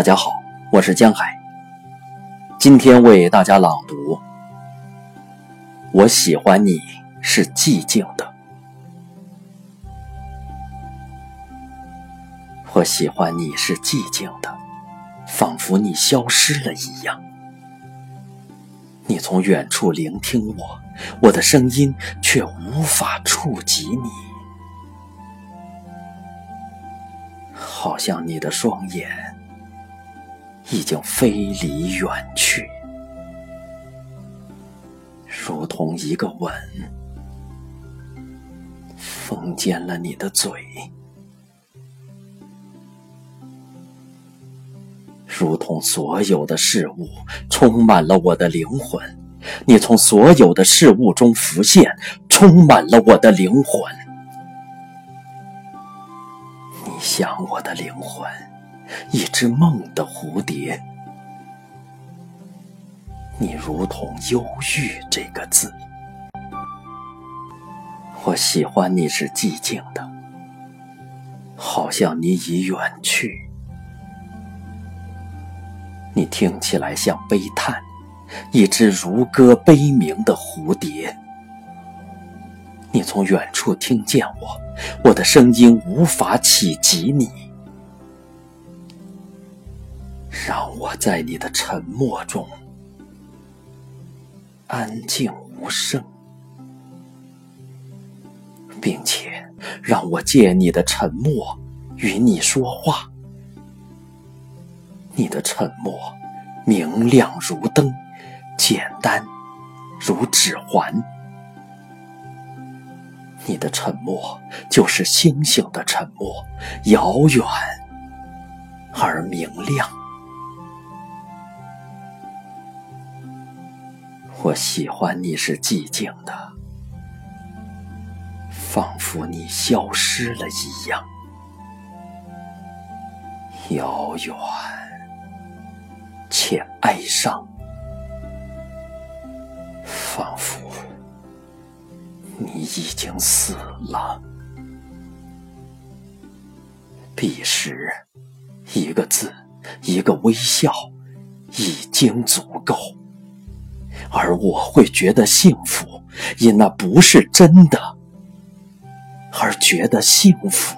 大家好，我是江海。今天为大家朗读。我喜欢你是寂静的，我喜欢你是寂静的，仿佛你消失了一样。你从远处聆听我，我的声音却无法触及你，好像你的双眼。已经飞离远去，如同一个吻，封缄了你的嘴；如同所有的事物充满了我的灵魂，你从所有的事物中浮现，充满了我的灵魂。你像我的灵魂。一只梦的蝴蝶，你如同忧郁这个字。我喜欢你是寂静的，好像你已远去。你听起来像悲叹，一只如歌悲鸣的蝴蝶。你从远处听见我，我的声音无法企及你。让我在你的沉默中安静无声，并且让我借你的沉默与你说话。你的沉默明亮如灯，简单如指环。你的沉默就是星星的沉默，遥远而明亮。我喜欢你是寂静的，仿佛你消失了一样，遥远且哀伤，仿佛你已经死了。彼时，一个字，一个微笑，已经足够。而我会觉得幸福，因那不是真的，而觉得幸福。